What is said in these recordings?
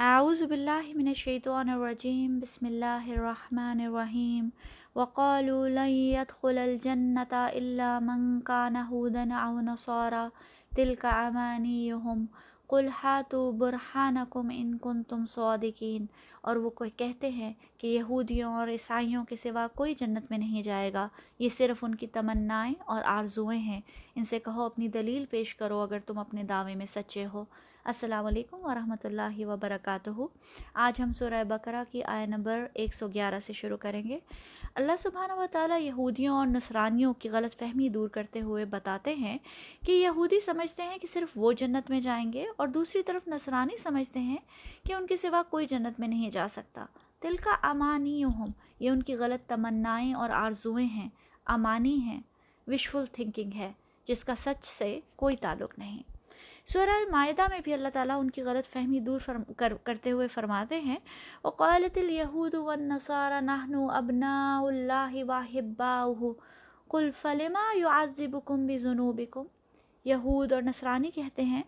اعوذ باللہ من الشیطان الرجیم، بسم اللہ الرحمن الرحیم. وقالوا لن يدخل الجنة الا من كان هودا او نصارى تلك امانيهم قل هاتوا برهانكم ان كنتم صادقين. اور وہ کہتے ہیں کہ یہودیوں اور عیسائیوں کے سوا کوئی جنت میں نہیں جائے گا. یہ صرف ان کی تمنائیں اور آرزوئیں ہیں. ان سے کہو، اپنی دلیل پیش کرو اگر تم اپنے دعوے میں سچے ہو. السلام علیکم ورحمۃ اللہ وبرکاتہ۔ آج ہم سورہ بقرہ کی آئے نمبر ایک سو گیارہ سے شروع کریں گے۔ اللہ سبحانہ و تعالیٰ یہودیوں اور نصرانیوں کی غلط فہمی دور کرتے ہوئے بتاتے ہیں کہ یہودی سمجھتے ہیں کہ صرف وہ جنت میں جائیں گے اور دوسری طرف نصرانی سمجھتے ہیں کہ ان کے سوا کوئی جنت میں نہیں جا سکتا۔ دل کا امانی یہ ان کی غلط تمنائیں اور آرزوئیں ہیں۔ امانی ہیں وشفل تھنکنگ ہے، جس کا سچ سے کوئی تعلق نہیں۔ سورہ المائدہ میں بھی اللہ تعالیٰ ان کی غلط فہمی دور فرم کر کرتے ہوئے فرماتے ہیں، وقالت الیہود والنصارى نحن ابناء اللہ واحباؤہ قل فلما يعذبكم بذنوبكم؟ یہود اور نصرانی کہتے ہیں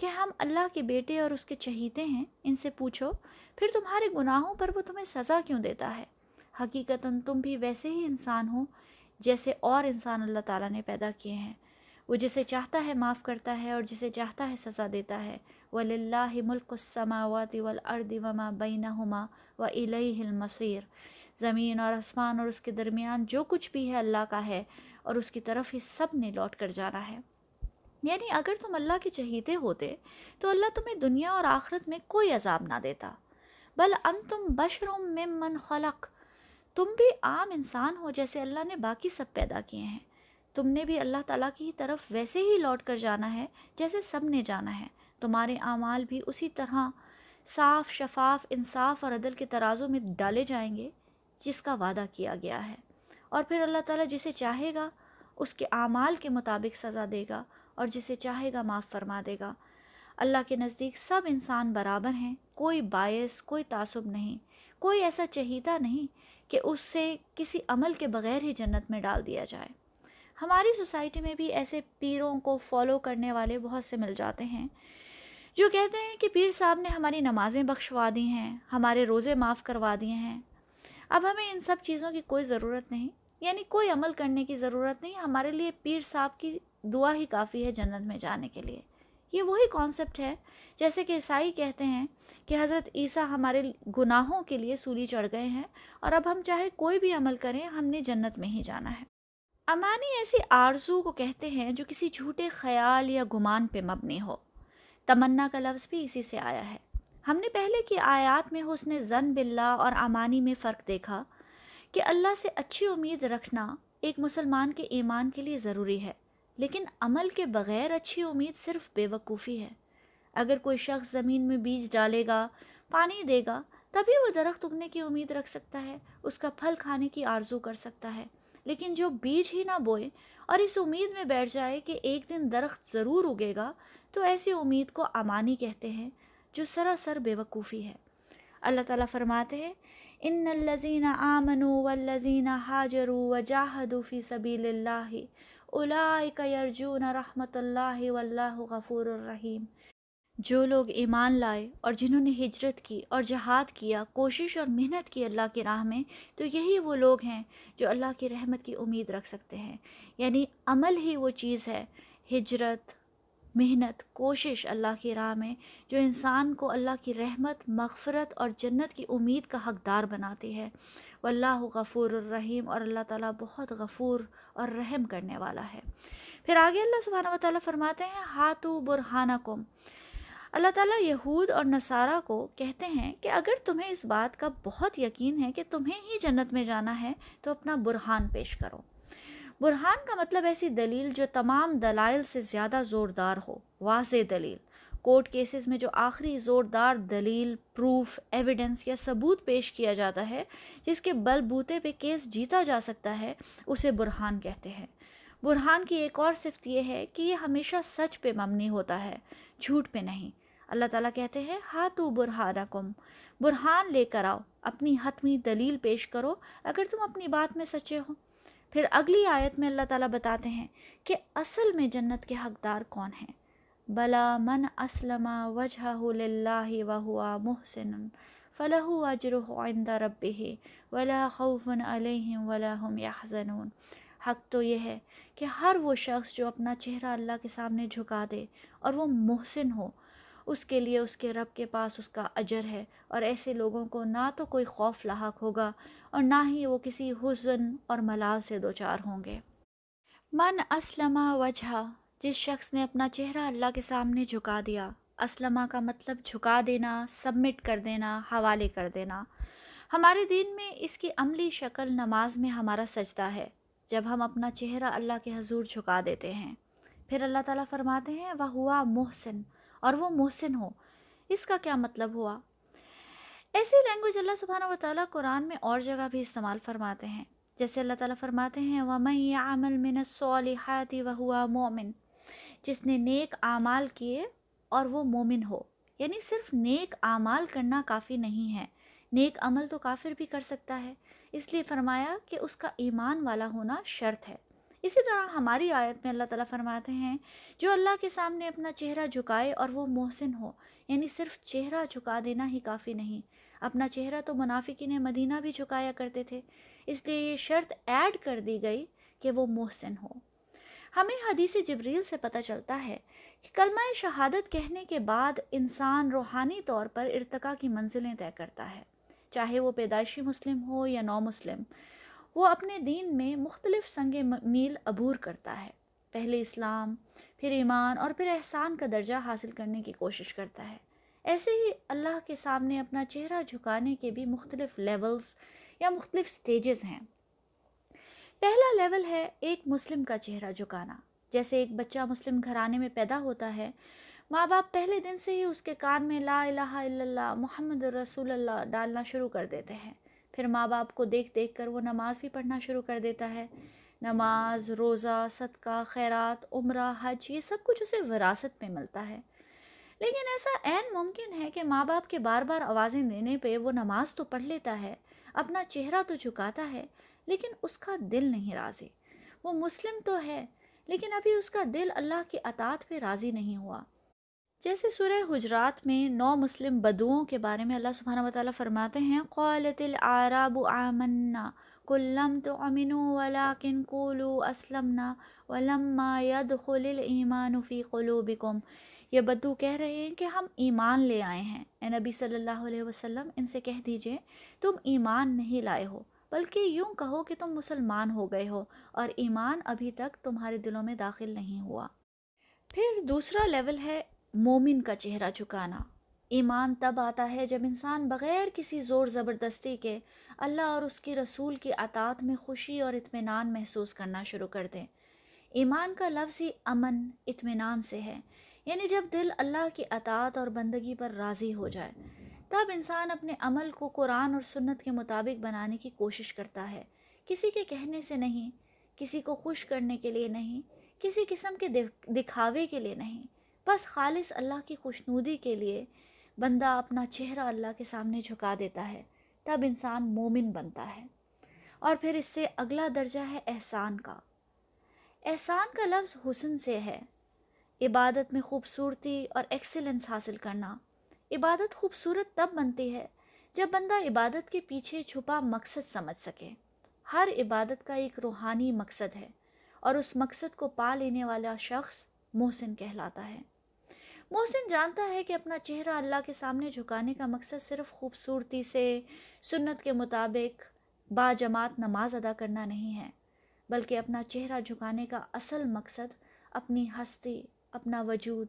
کہ ہم اللہ کے بیٹے اور اس کے چہیتے ہیں، ان سے پوچھو، پھر تمہارے گناہوں پر وہ تمہیں سزا کیوں دیتا ہے؟ حقیقتاً تم بھی ویسے ہی انسان ہو جیسے اور انسان اللہ تعالیٰ نے پیدا کیے ہیں۔ وہ جسے چاہتا ہے معاف کرتا ہے اور جسے چاہتا ہے سزا دیتا ہے۔ وَلِلَّهِ مُلْكُ السَّمَاوَاتِ وَالْأَرْضِ وَمَا بَيْنَهُمَا وَإِلَيْهِ الْمَصِيرِ۔ زمین اور آسمان اور اس کے درمیان جو کچھ بھی ہے اللہ کا ہے اور اس کی طرف ہی سب نے لوٹ کر جانا ہے۔ یعنی اگر تم اللہ کے چہیتے ہوتے تو اللہ تمہیں دنیا اور آخرت میں کوئی عذاب نہ دیتا۔ بل انتم بشرم ممن خلق۔ تم بھی عام انسان ہو جیسے اللہ نے باقی سب پیدا کیے ہیں۔ تم نے بھی اللہ تعالیٰ کی طرف ویسے ہی لوٹ کر جانا ہے جیسے سب نے جانا ہے۔ تمہارے اعمال بھی اسی طرح صاف، شفاف، انصاف اور عدل کے ترازوں میں ڈالے جائیں گے جس کا وعدہ کیا گیا ہے۔ اور پھر اللہ تعالیٰ جسے چاہے گا، اس کے اعمال کے مطابق سزا دے گا اور جسے چاہے گا معاف فرما دے گا۔ اللہ کے نزدیک سب انسان برابر ہیں، کوئی باعث کوئی تعصب نہیں، کوئی ایسا چہیتا نہیں کہ اس سے کسی عمل کے بغیر ہی جنت میں ڈال دیا جائے۔ ہماری سوسائٹی میں بھی ایسے پیروں کو فالو کرنے والے بہت سے مل جاتے ہیں، جو کہتے ہیں کہ پیر صاحب نے ہماری نمازیں بخشوا دی ہیں، ہمارے روزے معاف کروا دیے ہیں۔ اب ہمیں ان سب چیزوں کی کوئی ضرورت نہیں یعنی کوئی عمل کرنے کی ضرورت نہیں، ہمارے لیے پیر صاحب کی دعا ہی کافی ہے جنت میں جانے کے لیے۔ یہ وہی کانسیپٹ ہے، جیسے کہ عیسائی کہتے ہیں کہ حضرت عیسیٰ ہمارے گناہوں کے لیے سولی چڑھ گئے ہیں اور اب ہم چاہے کوئی بھی عمل کریں، ہم نے جنت میں ہی جانا ہے۔ امانی ایسی آرزو کو کہتے ہیں جو کسی جھوٹے خیال یا گمان پہ مبنی ہو۔ تمنا کا لفظ بھی اسی سے آیا ہے۔ ہم نے پہلے کی آیات میں حسن زن باللہ اور امانی میں فرق دیکھا کہ اللہ سے اچھی امید رکھنا ایک مسلمان کے ایمان کے لیے ضروری ہے، لیکن عمل کے بغیر اچھی امید صرف بے وقوفی ہے۔ اگر کوئی شخص زمین میں بیج ڈالے گا، پانی دے گا، تبھی وہ درخت اگنے کی امید رکھ سکتا ہے، اس کا پھل کھانے کی آرزو کر سکتا ہے۔ لیکن جو بیج ہی نہ بوئے اور اس امید میں بیٹھ جائے کہ ایک دن درخت ضرور اگے گا، تو ایسی امید کو امانی کہتے ہیں، جو سراسر بے وقوفی ہے۔ اللہ تعالیٰ فرماتے ہیں، ان الزین آمن والذین حاجروا وجاہدوا فی سبیل اللہ اولئک یرجون رحمت اللہ واللہ غفور الرحیم۔ جو لوگ ایمان لائے اور جنہوں نے ہجرت کی اور جہاد کیا، کوشش اور محنت کی اللہ کی راہ میں، تو یہی وہ لوگ ہیں جو اللہ کی رحمت کی امید رکھ سکتے ہیں۔ یعنی عمل ہی وہ چیز ہے، ہجرت، محنت، کوشش اللہ کی راہ میں، جو انسان کو اللہ کی رحمت، مغفرت اور جنت کی امید کا حقدار بناتی ہے۔ واللہ غفور الرحیم اور اللہ تعالیٰ بہت غفور اور رحم کرنے والا ہے۔ پھر آگے اللہ سبحانہ و تعالیٰ فرماتے ہیں ہاتھو برہانہ کم اللہ تعالیٰ یہود اور نصارہ کو کہتے ہیں کہ اگر تمہیں اس بات کا بہت یقین ہے کہ تمہیں ہی جنت میں جانا ہے، تو اپنا برہان پیش کرو۔ برہان کا مطلب ایسی دلیل جو تمام دلائل سے زیادہ زوردار ہو، واضح دلیل۔ کورٹ کیسز میں جو آخری زوردار دلیل، پروف ایویڈنس یا ثبوت پیش کیا جاتا ہے، جس کے بل بوتے پہ کیس جیتا جا سکتا ہے، اسے برہان کہتے ہیں۔ برہان کی ایک اور صفت یہ ہے کہ یہ ہمیشہ سچ پہ ممنی ہوتا ہے، جھوٹ پہ نہیں۔ اللہ تعالیٰ کہتے ہیں ہاتھو برہانہ برہان لے کر آؤ، اپنی حتمی دلیل پیش کرو، اگر تم اپنی بات میں سچے ہو۔ پھر اگلی آیت میں اللہ تعالیٰ بتاتے ہیں کہ اصل میں جنت کے حقدار کون ہیں۔ بلا من اسلم وجہ وهو محسن فلح اجر عند ربه ولا خوف علیہم ولا هم يحزنون حق تو یہ ہے کہ ہر وہ شخص جو اپنا چہرہ اللہ کے سامنے جھکا دے اور وہ محسن ہو اس کے لیے اس کے رب کے پاس اس کا اجر ہے۔ اور ایسے لوگوں کو نہ تو کوئی خوف لاحق ہوگا اور نہ ہی وہ کسی حزن اور ملال سے دوچار ہوں گے۔ من اسلمہ وجہ جس شخص نے اپنا چہرہ اللہ کے سامنے جھکا دیا، اسلمہ کا مطلب جھکا دینا، سبمٹ کر دینا، حوالے کر دینا۔ ہمارے دین میں اس کی عملی شکل نماز میں ہمارا سجدہ ہے، جب ہم اپنا چہرہ اللہ کے حضور جھکا دیتے ہیں۔ پھر اللہ تعالیٰ فرماتے ہیں وہ ہوا محسن اور وہ محسن ہو۔ اس کا کیا مطلب ہوا؟ ایسی لینگویج اللہ سبحانہ و تعالیٰ قرآن میں اور جگہ بھی استعمال فرماتے ہیں۔ جیسے اللہ تعالیٰ فرماتے ہیں، وَمَن يَعْمَلْ مِنَ الصَّالِحَاتِ وَهُوَ مُؤْمِن، جس نے نیک اعمال کیے اور وہ مومن ہو۔ یعنی صرف نیک اعمال کرنا کافی نہیں ہے۔ نیک عمل تو کافر بھی کر سکتا ہے۔ اس لیے فرمایا کہ اس کا ایمان والا ہونا شرط ہے۔ اسی طرح ہماری آیت میں اللہ تعالیٰ فرماتے ہیں، جو اللہ کے سامنے اپنا چہرہ جھکائے اور وہ محسن ہو یعنی صرف چہرہ جھکا دینا ہی کافی نہیں۔ اپنا چہرہ تو منافقین مدینہ بھی جھکایا کرتے تھے، اس لیے یہ شرط ایڈ کر دی گئی کہ وہ محسن ہو۔ ہمیں حدیث جبریل سے پتہ چلتا ہے کہ کلمہ شہادت کہنے کے بعد انسان روحانی طور پر ارتقا کی منزلیں طے کرتا ہے، چاہے وہ پیدائشی مسلم ہو یا نو مسلم وہ اپنے دین میں مختلف سنگ میل عبور کرتا ہے۔ پہلے اسلام، پھر ایمان اور پھر احسان کا درجہ حاصل کرنے کی کوشش کرتا ہے۔ ایسے ہی اللہ کے سامنے اپنا چہرہ جھکانے کے بھی مختلف لیولز یا مختلف سٹیجز ہیں۔ پہلا لیول ہے ایک مسلم کا چہرہ جھکانا۔ جیسے ایک بچہ مسلم گھرانے میں پیدا ہوتا ہے، ماں باپ پہلے دن سے ہی اس کے کان میں لا الہ الا اللہ، محمد رسول اللہ، ڈالنا شروع کر دیتے ہیں۔ پھر ماں باپ کو دیکھ دیکھ کر وہ نماز بھی پڑھنا شروع کر دیتا ہے۔ نماز، روزہ، صدقہ، خیرات، عمرہ، حج، یہ سب کچھ اسے وراثت میں ملتا ہے۔ لیکن ایسا عین ممکن ہے کہ ماں باپ کے بار بار آوازیں دینے پہ وہ نماز تو پڑھ لیتا ہے، اپنا چہرہ تو جھکاتا ہے، لیکن اس کا دل نہیں راضی۔ وہ مسلم تو ہے، لیکن ابھی اس کا دل اللہ کی اطاعت پہ راضی نہیں ہوا۔ جیسے سورہ حجرات میں نو مسلم بدوؤں کے بارے میں اللہ سبحانہ وتعالی فرماتے ہیں، قالت العراب آمنا کل لم تؤمنوا ولكن قولوا اسلمنا ولما يدخل الايمان في قلوبكم یہ بدو کہہ رہے ہیں کہ ہم ایمان لے آئے ہیں۔ اے نبی صلی اللہ علیہ وسلم، ان سے کہہ دیجیے، تم ایمان نہیں لائے ہو، بلکہ یوں کہو کہ تم مسلمان ہو گئے ہو اور ایمان ابھی تک تمہارے دلوں میں داخل نہیں ہوا۔ پھر دوسرا لیول ہے مومن کا چہرہ چکانا ایمان تب آتا ہے جب انسان بغیر کسی زور زبردستی کے اللہ اور اس کی رسول کی اطاعت میں خوشی اور اطمینان محسوس کرنا شروع کر دیں ایمان کا لفظ ہی امن، اطمینان سے ہے۔ یعنی جب دل اللہ کی اطاعت اور بندگی پر راضی ہو جائے، تب انسان اپنے عمل کو قرآن اور سنت کے مطابق بنانے کی کوشش کرتا ہے۔ کسی کے کہنے سے نہیں، کسی کو خوش کرنے کے لیے نہیں، کسی قسم کے دکھاوے کے لیے نہیں۔ بس خالص اللہ کی خوشنودی کے لیے بندہ اپنا چہرہ اللہ کے سامنے جھکا دیتا ہے، تب انسان مومن بنتا ہے۔ اور پھر اس سے اگلا درجہ ہے احسان کا۔ احسان کا لفظ حسن سے ہے۔ عبادت میں خوبصورتی اور ایکسیلنس حاصل کرنا۔ عبادت خوبصورت تب بنتی ہے جب بندہ عبادت کے پیچھے چھپا مقصد سمجھ سکے۔ ہر عبادت کا ایک روحانی مقصد ہے اور اس مقصد کو پا لینے والا شخص محسن کہلاتا ہے۔ محسن جانتا ہے کہ اپنا چہرہ اللہ کے سامنے جھکانے کا مقصد صرف خوبصورتی سے، سنت کے مطابق با جماعت نماز ادا کرنا نہیں ہے، بلکہ اپنا چہرہ جھکانے کا اصل مقصد اپنی ہستی، اپنا وجود،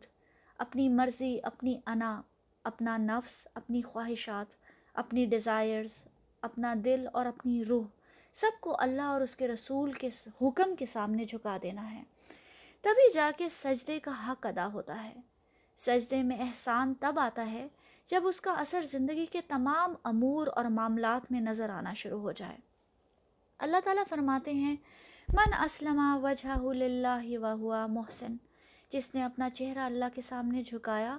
اپنی مرضی، اپنی انا، اپنا نفس، اپنی خواہشات، اپنی ڈیزائرز اپنا دل اور اپنی روح، سب کو اللہ اور اس کے رسول کے حکم کے سامنے جھکا دینا ہے۔ تبھی جا کے سجدے کا حق ادا ہوتا ہے۔ سجدے میں احسان تب آتا ہے جب اس کا اثر زندگی کے تمام امور اور معاملات میں نظر آنا شروع ہو جائے۔ اللہ تعالیٰ فرماتے ہیں، من اسلم وجہ اللہ و ہوا محسن جس نے اپنا چہرہ اللہ کے سامنے جھکایا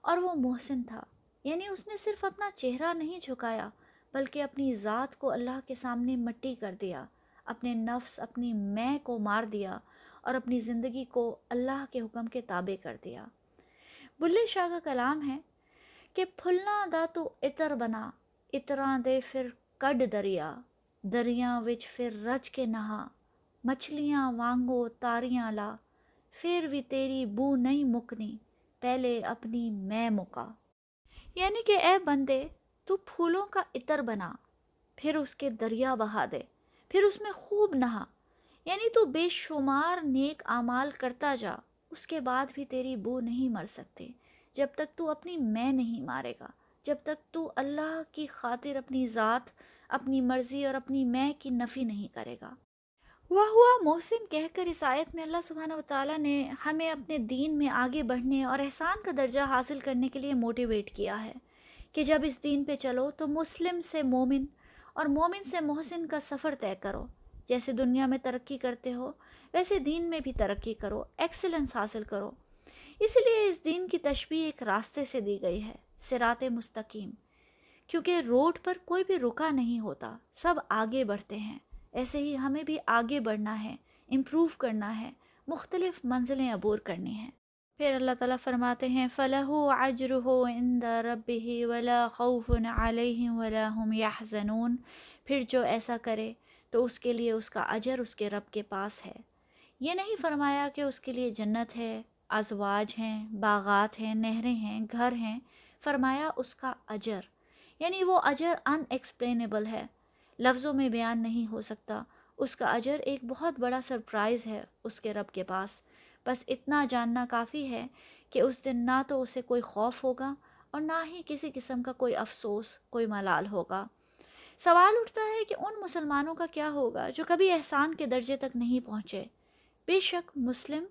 اور وہ محسن تھا۔ یعنی اس نے صرف اپنا چہرہ نہیں جھکایا، بلکہ اپنی ذات کو اللہ کے سامنے مٹی کر دیا، اپنے نفس، اپنی میں کو مار دیا اور اپنی زندگی کو اللہ کے حکم کے تابع کر دیا۔ بلے شاہ کا کلام ہے کہ پھلنا دا تو اتر بنا، اتراں دے پھر کڈ دریا، دریاں وچ پھر رچ کے نہا، مچھلیاں وانگو تاریاں لا، پھر بھی تیری بو نہیں مکنی، پہلے اپنی میں مکا۔ یعنی کہ اے بندے، تو پھولوں کا عطر بنا، پھر اس کے دریا بہا دے، پھر اس میں خوب نہا۔ یعنی تو بے شمار نیک اعمال کرتا جا۔ اس کے بعد بھی تیری بو نہیں مر سکتے۔ جب تک تو اپنی میں نہیں مارے گا، جب تک تو اللہ کی خاطر اپنی ذات، اپنی مرضی اور اپنی میں کی نفی نہیں کرے گا۔ واہ ہوا محسن کہہ کر اس آیت میں اللہ سبحانہ و تعالیٰ نے ہمیں اپنے دین میں آگے بڑھنے اور احسان کا درجہ حاصل کرنے کے لیے موٹیویٹ کیا ہے کہ جب اس دین پہ چلو تو مسلم سے مومن اور مومن سے محسن کا سفر طے کرو۔ جیسے دنیا میں ترقی کرتے ہو ویسے دین میں بھی ترقی کرو ایکسلنس حاصل کرو۔ اس لیے اس دین کی تشبیح ایک راستے سے دی گئی ہے سرات مستقیم۔ کیونکہ روڈ پر کوئی بھی رکا نہیں ہوتا، سب آگے بڑھتے ہیں۔ ایسے ہی ہمیں بھی آگے بڑھنا ہے امپروو کرنا ہے، مختلف منزلیں عبور کرنی ہیں۔ پھر اللہ تعالیٰ فرماتے ہیں، فَلَهُ عَجْرُهُ عِنْدَ رَبِّهِ وَلَا خَوْفٌ عَلَيْهِمْ وَلَا هُمْ يَحْزَنُونَ۔ پھر جو ایسا کرے تو اس کے لیے اس کا اجر اس کے رب کے پاس ہے۔ یہ نہیں فرمایا کہ اس کے لیے جنت ہے، ازواج ہیں، باغات ہیں، نہریں ہیں، گھر ہیں۔ فرمایا اس کا اجر یعنی وہ اجر ان ایکسپلینیبل ہے۔ لفظوں میں بیان نہیں ہو سکتا۔ اس کا اجر ایک بہت بڑا سرپرائز ہے اس کے رب کے پاس۔ بس اتنا جاننا کافی ہے کہ اس دن نہ تو اسے کوئی خوف ہوگا اور نہ ہی کسی قسم کا کوئی افسوس، کوئی ملال ہوگا۔ سوال اٹھتا ہے کہ ان مسلمانوں کا کیا ہوگا جو کبھی احسان کے درجے تک نہیں پہنچے؟ بے شک مسلم،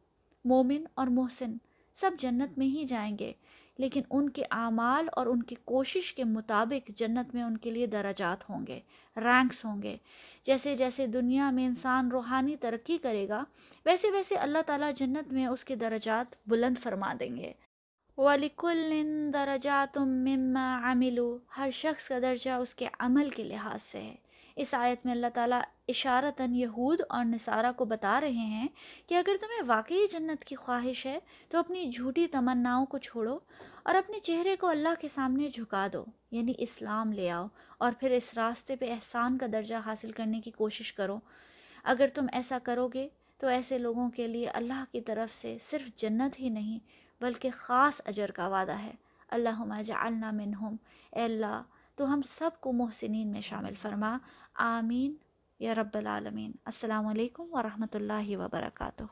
مومن اور محسن سب جنت میں ہی جائیں گے، لیکن ان کے اعمال اور ان کی کوشش کے مطابق جنت میں ان کے لیے درجات ہوں گے رینکس ہوں گے۔ جیسے جیسے دنیا میں انسان روحانی ترقی کرے گا، ویسے ویسے اللہ تعالیٰ جنت میں اس کے درجات بلند فرما دیں گے۔ وَلِكُلٍ دَرَجَاتٌ مِّمَّا عَمِلُوا، ہر شخص کا درجہ اس کے عمل کے لحاظ سے ہے۔ اس آیت میں اللہ تعالیٰ اشارتاً یہود اور نصارہ کو بتا رہے ہیں کہ اگر تمہیں واقعی جنت کی خواہش ہے تو اپنی جھوٹی تمناؤں کو چھوڑو اور اپنے چہرے کو اللہ کے سامنے جھکا دو یعنی اسلام لے آؤ اور پھر اس راستے پہ احسان کا درجہ حاصل کرنے کی کوشش کرو۔ اگر تم ایسا کرو گے تو ایسے لوگوں کے لیے اللہ کی طرف سے صرف جنت ہی نہیں بلکہ خاص اجر کا وعدہ ہے۔ اللہ جعلنا منہم، اے اللہ تو ہم سب کو محسنین میں شامل فرما۔ آمین. یا رب العالمین. السلام علیکم ورحمۃ اللہ وبرکاتہ.